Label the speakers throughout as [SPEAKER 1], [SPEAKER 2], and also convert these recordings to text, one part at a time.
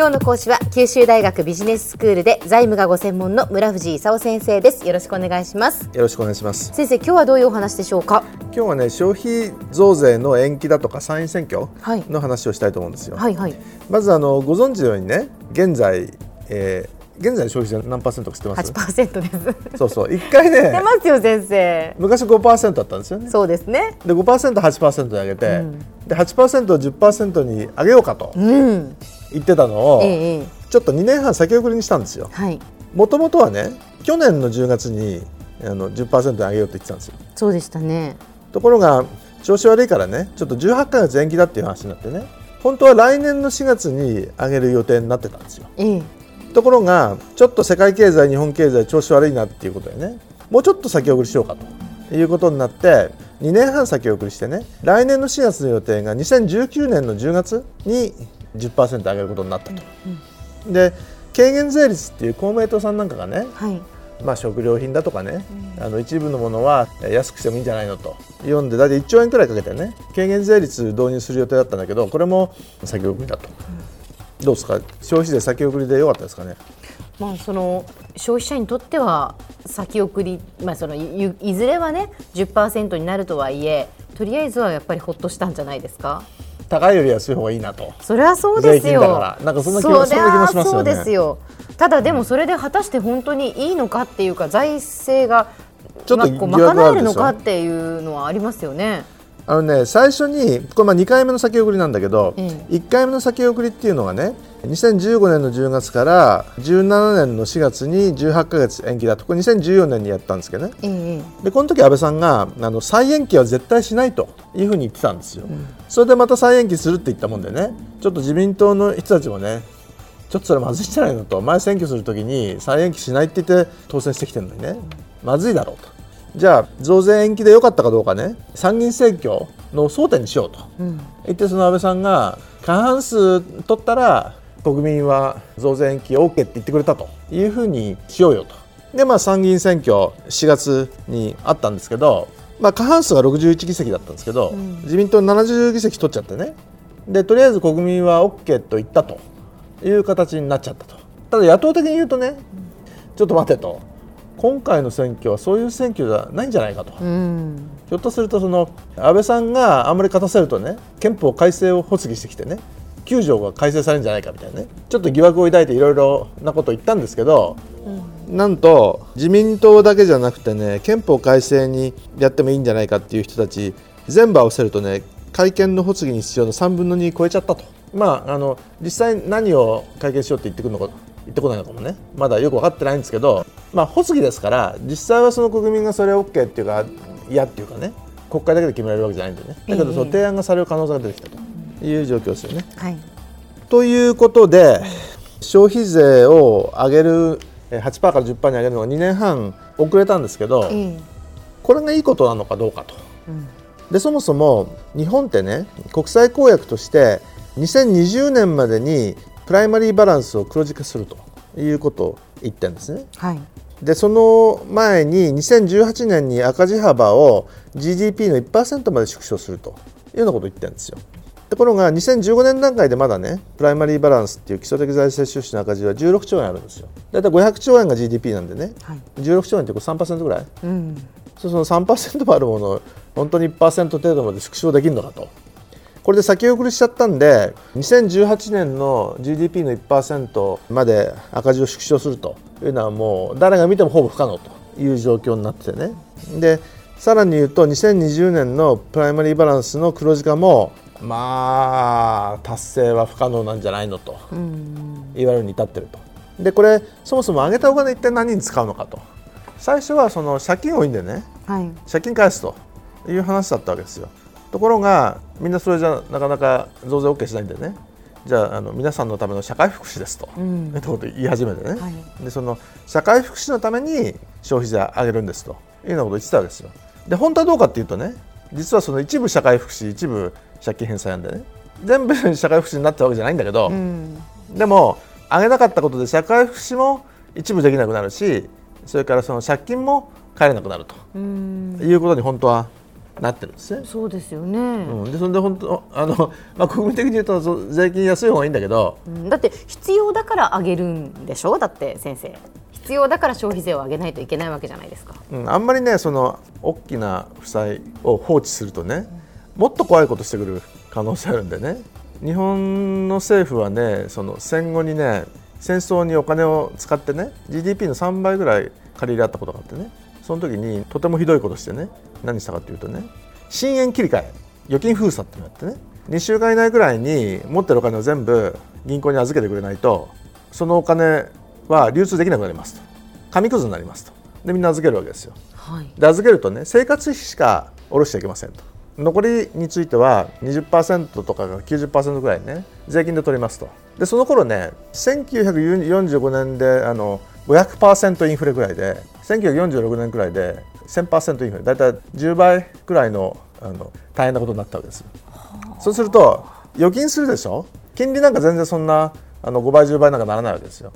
[SPEAKER 1] 今日の講師は九州大学ビジネススクールで財務がご専門の村藤勲先生です。よろしくお願いします。
[SPEAKER 2] よろしくお願いします。
[SPEAKER 1] 先生今日はどういうお話でしょうか？
[SPEAKER 2] 今日はね消費増税の延期だとか参院選挙
[SPEAKER 1] はい。
[SPEAKER 2] の話をしたいと思うんですよ、
[SPEAKER 1] はいはい。
[SPEAKER 2] まずあのご存知のようにね現在、えー現在の消費税何パーセントか知ってます
[SPEAKER 1] ？8%です。
[SPEAKER 2] そうそう。一回
[SPEAKER 1] 出
[SPEAKER 2] ね
[SPEAKER 1] ますよ先生。
[SPEAKER 2] 昔5%だったんですよね。
[SPEAKER 1] そうですね。
[SPEAKER 2] で 5%8% に上げて、
[SPEAKER 1] うん。
[SPEAKER 2] で8%を10%に上げようかと
[SPEAKER 1] うん。
[SPEAKER 2] 言ってたのを、
[SPEAKER 1] ええええ。
[SPEAKER 2] ちょっと2年半先送りにしたんですよ。
[SPEAKER 1] はい。
[SPEAKER 2] もともとはね去年の10月にあの10%に上げようと言ってたんですよ。
[SPEAKER 1] そうでしたね。
[SPEAKER 2] ところが調子悪いからねちょっと18ヶ月延期だっていう話になってね本当は来年の4月に上げる予定になってたんですよ。
[SPEAKER 1] ええ
[SPEAKER 2] ところがちょっと世界経済日本経済調子悪いなっていうことでねもうちょっと先送りしようかということになって2年半先送りしてね来年の4月の予定が2019年の10月に10%上げることになったと。で軽減税率っていう公明党さんなんかがね
[SPEAKER 1] はい。
[SPEAKER 2] まあ、食料品だとかね、あの一部のものはえ安くしてもいいんじゃないのと読んで大体1兆円くらいかけてね軽減税率導入する予定だったんだけどこれも先送りだと、どうですか？消費税先送りでよかったですかね？
[SPEAKER 1] まあ、その消費者にとっては先送り、まあ、そのいいずれはね10%になるとはいえとりあえずはやっぱりほっとしたんじゃないですか？
[SPEAKER 2] 高いより安い方がいいなと。
[SPEAKER 1] それはそうですよ。
[SPEAKER 2] 税金だから。なんかそんな気もしますよね。
[SPEAKER 1] そうですよ。ただでもそれで果たして本当にいいのかっていうか財政が
[SPEAKER 2] ちょっと
[SPEAKER 1] 賄えるのかっていうのはありますよね。
[SPEAKER 2] あのね最初にこれまあ2回目の先送りなんだけど、
[SPEAKER 1] え
[SPEAKER 2] 1回目の先送りっていうのがね2015年の10月から17年の4月に18ヶ月延期だと。これ2014年にやったんですけどね。
[SPEAKER 1] ええ
[SPEAKER 2] でこの時安倍さんがあの再延期は絶対しないというふうに言ってたんですよ、それでまた再延期するって言ったもんでねちょっと自民党の人たちもねちょっとそれまずいんじゃないのと前選挙する時に再延期しないって言って当選してきてるのにねまずいだろうとじゃあ増税延期でよかったかどうかね。参議院選挙の争点にしようと。
[SPEAKER 1] うん。
[SPEAKER 2] 言ってその安倍さんが過半数取ったら国民は増税延期 OK って言ってくれたというふうにしようよと。でまあ参議院選挙4月にあったんですけど、まあ、過半数が61議席だったんですけど、
[SPEAKER 1] ん。
[SPEAKER 2] 自民党70議席取っちゃってね。でとりあえず国民は OK と言ったという形になっちゃったと。ただ野党的に言うとねちょっと待てと今回の選挙はそういう選挙じゃないんじゃないかと。
[SPEAKER 1] うん
[SPEAKER 2] ひょっとするとその安倍さんがあんまり勝たせるとね憲法改正を発議してきてね9条が改正されるんじゃないかみたいなねちょっと疑惑を抱いていろいろなことを言ったんですけど、なんと自民党だけじゃなくてね憲法改正にやってもいいんじゃないかっていう人たち全部合わせるとね会見の発議に必要な3分の2超えちゃったと。まあ、あの実際何を会見しようって言ってくるのか言ってこないのかもね。まだよく分かってないんですけど、まあ、発議ですから実際はその国民がそれを OK っていうか嫌っていうかね国会だけで決められるわけじゃないんでね。だけどその提案がされる可能性が出てきたという状況ですよね。
[SPEAKER 1] はい。
[SPEAKER 2] ということで消費税を上げるえー8%から10%に上げるのが2年半遅れたんですけど
[SPEAKER 1] ええ。
[SPEAKER 2] これがいいことなのかどうかと。
[SPEAKER 1] うん。
[SPEAKER 2] でそもそも日本ってね国際公約として2020年までにプライマリーバランスを黒字化するということを言ってるんですね。
[SPEAKER 1] はい
[SPEAKER 2] でその前に2018年に赤字幅を GDP の1%まで縮小するというようなことを言ってるんですよ。ところが2015年段階でまだねプライマリーバランスっていう基礎的財政収支の赤字は16兆円あるんですよ。だいたい500兆円が GDP なんでね
[SPEAKER 1] はい
[SPEAKER 2] 16兆円ってこれ3%ぐらい？
[SPEAKER 1] うん
[SPEAKER 2] その3%もあるものを本当に1%程度まで縮小できるのかと。これで先送りしちゃったんで2018年の GDP の1%まで赤字を縮小するというのはもう誰が見てもほぼ不可能という状況になっててね。でさらに言うと2020年のプライマリーバランスの黒字化もまあ達成は不可能なんじゃないのと
[SPEAKER 1] うん。
[SPEAKER 2] 言われるに至ってると。でこれそもそも上げたお金一体何に使うのかと。最初はその借金多いんでね。
[SPEAKER 1] はい。
[SPEAKER 2] 借金返すという話だったわけですよ。ところがみんなそれじゃなかなか増税 OK しないんでね。じゃああの皆さんのための社会福祉ですと、
[SPEAKER 1] うん。
[SPEAKER 2] とを言い始めてね、
[SPEAKER 1] はい。
[SPEAKER 2] でその社会福祉のために消費税上げるんですと。いうようなことを言ってたわけですよ。で本当はどうかっていうとね実はその一部社会福祉一部借金返済なんでね。全部社会福祉になったわけじゃないんだけど、
[SPEAKER 1] うん。
[SPEAKER 2] でも上げなかったことで社会福祉も一部できなくなるしそれからその借金も返れなくなると
[SPEAKER 1] うん。
[SPEAKER 2] いうことに本当はなってるんですね。
[SPEAKER 1] そうですよね、
[SPEAKER 2] うん、でそれで本当あの、まあ、国民的に言うと税金安い方がいいんだけど、
[SPEAKER 1] うん。だって必要だから上げるんでしょ？だって先生。必要だから消費税を上げないといけないわけじゃないですか。
[SPEAKER 2] うん、あんまりねその大きな負債を放置するとねもっと怖いことしてくる可能性あるんでね。日本の政府はねその戦後にね戦争にお金を使ってね GDP の3倍ぐらい借り入れあったことがあってねその時にとてもひどいことしてね何したかというとね新円切り替え預金封鎖っていうのをやってね2週間以内ぐらいに持ってるお金を全部銀行に預けてくれないとそのお金は流通できなくなりますと。紙くずになりますと。でみんな預けるわけですよ。
[SPEAKER 1] はい。
[SPEAKER 2] で預けるとね生活費しか下ろしちゃいけませんと。残りについては20%とかが90%ぐらいね税金で取りますと。でその頃ね1945年であの500%インフレぐらいで1946年くらいで1000%インフレだいたい10倍くらいのあの大変なことになったわけです。よそうすると預金するでしょ？金利なんか全然そんなあの5倍10倍なんかならないわけですよ。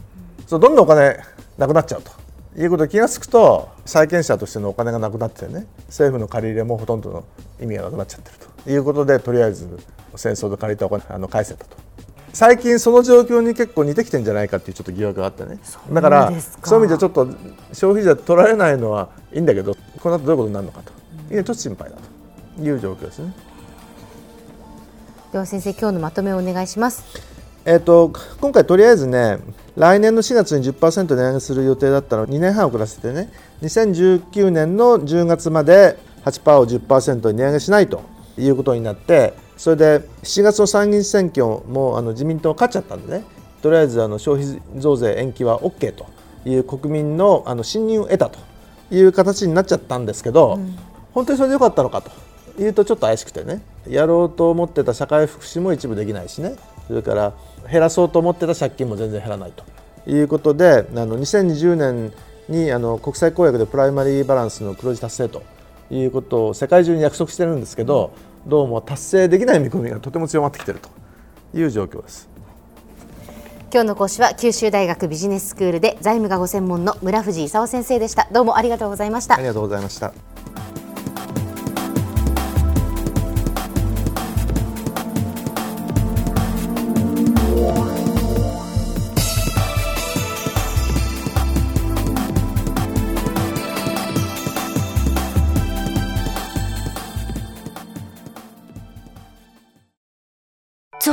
[SPEAKER 2] そうどんどんお金なくなっちゃうと。いうことで気が付くと債権者としてのお金がなくなってね政府の借り入れもほとんどの意味がなくなっちゃってると。いうことでとりあえず戦争で借りたお金あの返せたと最近その状況に結構似てきてんじゃないかっていうちょっと疑惑があってね。だからそういう意味でちょっと消費税取られないのはいいんだけどこの後どういうことになるのかと。いうのはちょっと心配だという状況ですね。
[SPEAKER 1] では先生今日のまとめをお願いします。
[SPEAKER 2] えっと今回とりあえずね来年の4月に10%値上げする予定だったのを2年半遅らせてね2019年の10月まで8%を10%に値上げしないということになってそれで7月の参議院選挙もあの自民党勝っちゃったんでね。とりあえずあの消費増税延期は OK という国民のあの信任を得たという形になっちゃったんですけど、本当にそれでよかったのかというとちょっと怪しくてね。やろうと思ってた社会福祉も一部できないしね。それから減らそうと思ってた借金も全然減らないということであの2020年にあの国際公約でプライマリーバランスの黒字達成ということを世界中に約束してるんですけどどうも達成できない見込みがとても強まってきているという状況です。
[SPEAKER 1] 今日の講師は九州大学ビジネススクールで財務がご専門の村藤勲先生でしたどうもありがとうございました
[SPEAKER 2] ありがとうございました。